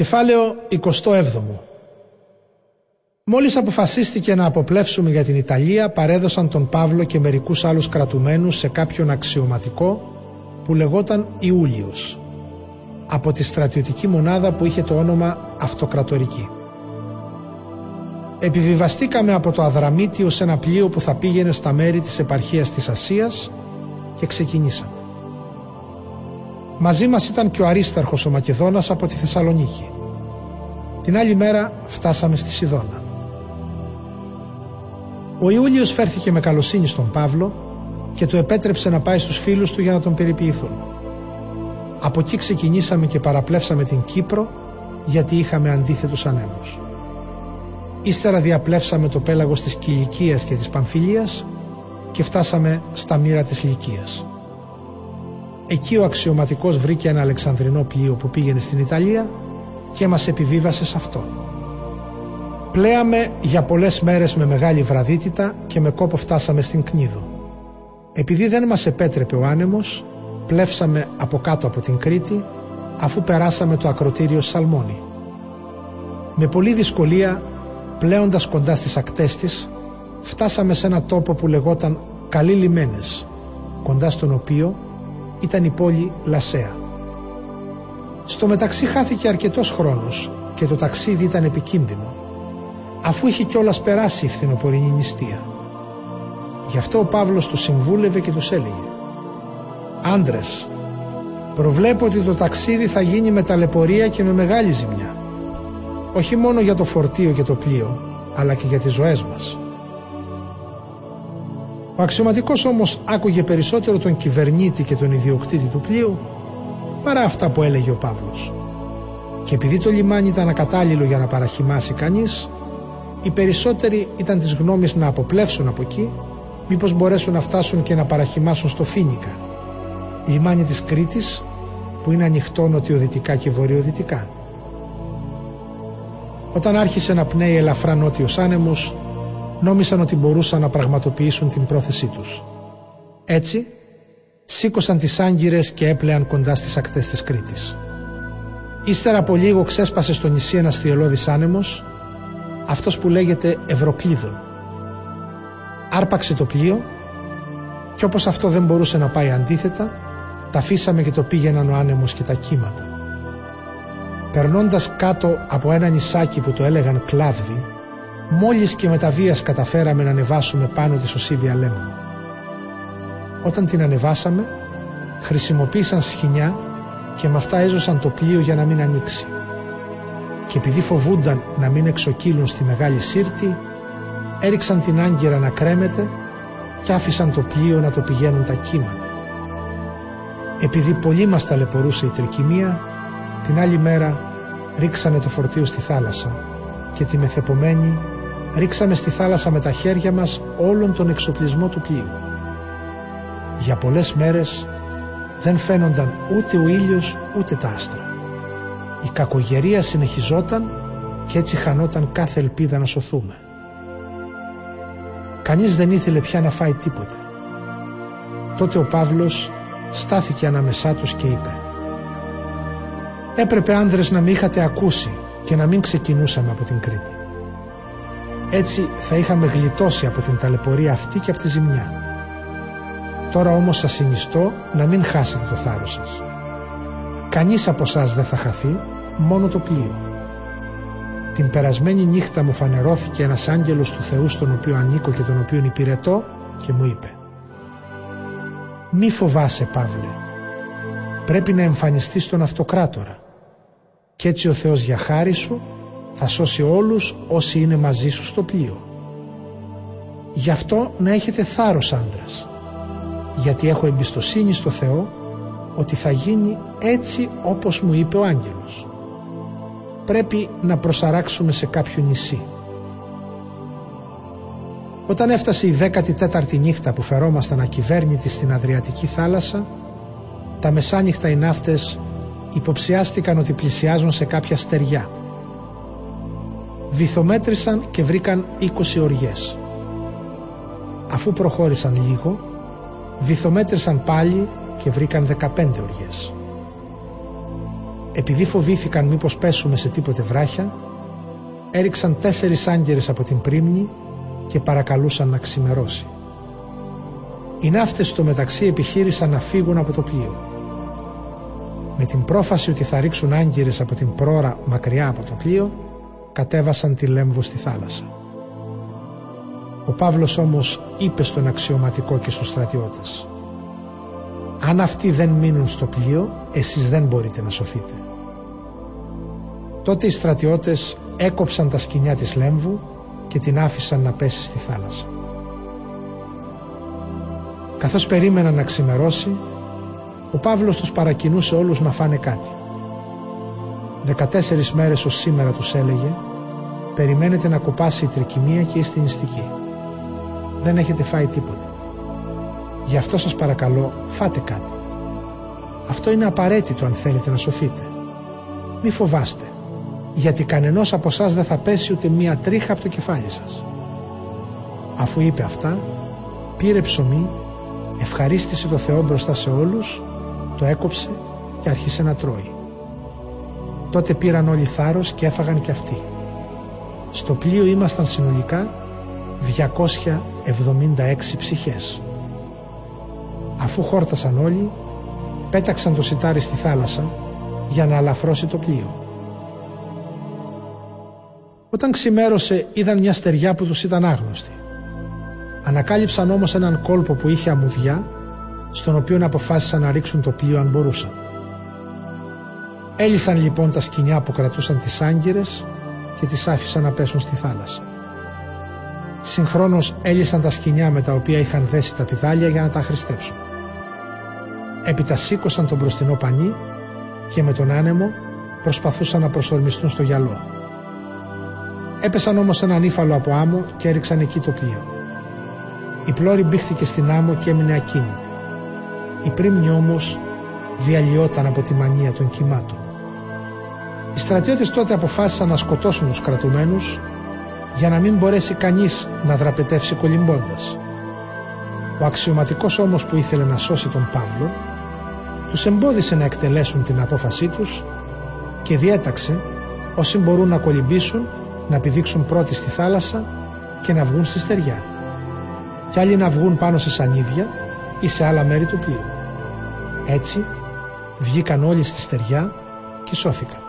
Κεφάλαιο 27 Μόλις αποφασίστηκε να αποπλέψουμε για την Ιταλία παρέδωσαν τον Παύλο και μερικούς άλλους κρατουμένους σε κάποιον αξιωματικό που λεγόταν Ιούλιος από τη στρατιωτική μονάδα που είχε το όνομα Αυτοκρατορική. Επιβιβαστήκαμε από το Αδραμίτιο σε ένα πλοίο που θα πήγαινε στα μέρη της επαρχίας της Ασίας και ξεκινήσαμε. Μαζί μας ήταν και ο Αρίσταρχος ο Μακεδόνας από τη Θεσσαλονίκη. Την άλλη μέρα φτάσαμε στη Σιδώνα. Ο Ιούλιος φέρθηκε με καλοσύνη στον Παύλο και του επέτρεψε να πάει στους φίλους του για να τον περιποιηθούν. Από εκεί ξεκινήσαμε και παραπλέψαμε την Κύπρο γιατί είχαμε αντίθετους ανέμους. Ύστερα διαπλέψαμε το πέλαγος της Κιλικίας και της Παμφιλίας και φτάσαμε στα μοίρα της Λυκίας. Εκεί ο αξιωματικός βρήκε ένα αλεξανδρινό πλοίο που πήγαινε στην Ιταλία και μας επιβίβασε σε αυτό. Πλέαμε για πολλές μέρες με μεγάλη βραδύτητα και με κόπο φτάσαμε στην Κνίδο. Επειδή δεν μας επέτρεπε ο άνεμος, πλεύσαμε από κάτω από την Κρήτη αφού περάσαμε το ακροτήριο Σαλμόνι. Με πολλή δυσκολία, πλέοντας κοντά στις ακτές της, φτάσαμε σε ένα τόπο που λεγόταν Καλή Λιμένες, κοντά στον οποίο ήταν η πόλη Λασέα. Στο μεταξύ χάθηκε αρκετός χρόνος και το ταξίδι ήταν επικίνδυνο, αφού είχε κιόλας περάσει η φθινοπορεινή νηστεία. Γι' αυτό ο Παύλος του συμβούλευε και τους έλεγε «Άντρες, προβλέπω ότι το ταξίδι θα γίνει με ταλαιπωρία και με μεγάλη ζημιά. Όχι μόνο για το φορτίο και το πλοίο, αλλά και για τις ζωές μας. Ο αξιωματικός όμως άκουγε περισσότερο τον κυβερνήτη και τον ιδιοκτήτη του πλοίου παρά αυτά που έλεγε ο Παύλος. Και επειδή το λιμάνι ήταν ακατάλληλο για να παραχυμάσει κανείς, οι περισσότεροι ήταν της γνώμης να αποπλέψουν από εκεί, μήπως μπορέσουν να φτάσουν και να παραχυμάσουν στο Φίνικα, λιμάνι της Κρήτης που είναι ανοιχτό νοτιοδυτικά και βορειοδυτικά. Όταν άρχισε να πνέει ελαφρά νότιος άνεμος, νόμισαν ότι μπορούσαν να πραγματοποιήσουν την πρόθεσή τους. Έτσι, σήκωσαν τις άγκυρες και έπλεαν κοντά στις ακτές της Κρήτης. Ύστερα από λίγο ξέσπασε στο νησί ένας θυελώδης άνεμος, αυτός που λέγεται Ευρωκλείδων. Άρπαξε το πλοίο και όπως αυτό δεν μπορούσε να πάει αντίθετα, τα αφήσαμε και το πήγαιναν ο άνεμος και τα κύματα. Περνώντας κάτω από ένα νησάκι που το έλεγαν Κλάβδη, μόλις και με τα βίας καταφέραμε να ανεβάσουμε πάνω της σωσίβια λέμβου. Όταν την ανεβάσαμε, χρησιμοποίησαν σχοινιά και με αυτά έζωσαν το πλοίο για να μην ανοίξει. Και επειδή φοβούνταν να μην εξοκύλουν στη μεγάλη σύρτη, έριξαν την άγκυρα να κρέμεται και άφησαν το πλοίο να το πηγαίνουν τα κύματα. Επειδή πολύ μας ταλαιπωρούσε η τρικυμία, την άλλη μέρα ρίξανε το φορτίο στη θάλασσα και τη μεθεπομένη ρίξαμε στη θάλασσα με τα χέρια μας όλον τον εξοπλισμό του πλοίου. Για πολλές μέρες δεν φαίνονταν ούτε ο ήλιος ούτε τα άστρα. Η κακογερία συνεχιζόταν και έτσι χανόταν κάθε ελπίδα να σωθούμε. Κανείς δεν ήθελε πια να φάει τίποτε. Τότε ο Παύλος στάθηκε ανάμεσά τους και είπε «Έπρεπε άνδρες να με είχατε ακούσει και να μην ξεκινούσαμε από την Κρήτη. Έτσι θα είχαμε γλιτώσει από την ταλαιπωρία αυτή και από τη ζημιά. Τώρα όμως σας συνιστώ να μην χάσετε το θάρρος σας. Κανείς από εσάς δεν θα χαθεί, μόνο το πλοίο. Την περασμένη νύχτα μου φανερώθηκε ένας άγγελος του Θεού στον οποίο ανήκω και τον οποίο υπηρετώ και μου είπε «Μη φοβάσαι Παύλε, πρέπει να εμφανιστείς στον αυτοκράτορα και έτσι ο Θεός για χάρη σου θα σώσει όλους όσοι είναι μαζί σου στο πλοίο. Γι' αυτό να έχετε θάρρος άντρας, γιατί έχω εμπιστοσύνη στο Θεό ότι θα γίνει έτσι όπως μου είπε ο άγγελος. Πρέπει να προσαράξουμε σε κάποιο νησί. Όταν έφτασε η 14η νύχτα που φερόμασταν ακυβέρνητοι στην Αδριατική θάλασσα, τα μεσάνυχτα οι ναύτες υποψιάστηκαν ότι πλησιάζουν σε κάποια στεριά βυθομέτρησαν και βρήκαν 20 οριές. Αφού προχώρησαν λίγο, βυθομέτρησαν πάλι και βρήκαν 15 οριές. επειδή φοβήθηκαν μήπως πέσουμε σε τίποτε βράχια, έριξαν τέσσερις άγγερες από την πρίμνη και παρακαλούσαν να ξημερώσει. Οι ναύτες στο μεταξύ επιχείρησαν να φύγουν από το πλοίο. Με την πρόφαση ότι θα ρίξουν άγγερες από την πρόρα μακριά από το πλοίο, κατέβασαν τη Λέμβο στη θάλασσα. Ο Παύλος όμως είπε στον αξιωματικό και στους στρατιώτες «Αν αυτοί δεν μείνουν στο πλοίο, εσείς δεν μπορείτε να σωθείτε». Τότε οι στρατιώτες έκοψαν τα σκηνιά της Λέμβου και την άφησαν να πέσει στη θάλασσα. Καθώς περίμεναν να ξημερώσει, ο Παύλος τους παρακινούσε όλους να φάνε κάτι. Δεκατέσσερις μέρες ως σήμερα τους έλεγε «Περιμένετε να κοπάσει η τρικυμία και η στινιστική. Δεν έχετε φάει τίποτα. Γι' αυτό σας παρακαλώ φάτε κάτι. Αυτό είναι απαραίτητο αν θέλετε να σωθείτε. Μη φοβάστε, γιατί κανενός από εσάς δεν θα πέσει ούτε μία τρίχα από το κεφάλι σας. Αφού είπε αυτά, πήρε ψωμί, ευχαρίστησε το Θεό μπροστά σε όλους, το έκοψε και άρχισε να τρώει. Τότε πήραν όλοι θάρρος και έφαγαν και αυτοί. Στο πλοίο ήμασταν συνολικά 276 ψυχές. Αφού χόρτασαν όλοι, πέταξαν το σιτάρι στη θάλασσα για να αλαφρώσει το πλοίο. Όταν ξημέρωσε είδαν μια στεριά που τους ήταν άγνωστη. Ανακάλυψαν όμως έναν κόλπο που είχε αμμουδιά, στον οποίο αποφάσισαν να ρίξουν το πλοίο αν μπορούσαν. Έλυσαν λοιπόν τα σκηνιά που κρατούσαν τις άγκυρες και τις άφησαν να πέσουν στη θάλασσα. Συγχρόνως έλυσαν τα σκηνιά με τα οποία είχαν δέσει τα πιδάλια για να τα χρηστέψουν. Έπειτα σήκωσαν τον μπροστινό πανί και με τον άνεμο προσπαθούσαν να προσορμιστούν στο γυαλό. Έπεσαν όμως έναν ύφαλο από άμμο και έριξαν εκεί το πλοίο. Η πλώρη μπήχθηκε στην άμμο και έμεινε ακίνητη. Η πρίμνη όμως διαλυόταν από τη μανία των κυμάτων. Οι στρατιώτες τότε αποφάσισαν να σκοτώσουν τους κρατουμένους για να μην μπορέσει κανείς να δραπετεύσει κολυμπώντας. Ο αξιωματικός όμως που ήθελε να σώσει τον Παύλο τους εμπόδισε να εκτελέσουν την απόφασή τους και διέταξε όσοι μπορούν να κολυμπήσουν να πηδήξουν πρώτοι στη θάλασσα και να βγουν στη στεριά και άλλοι να βγουν πάνω σε σανίδια ή σε άλλα μέρη του πλοίου. Έτσι βγήκαν όλοι στη στεριά και σώθηκαν.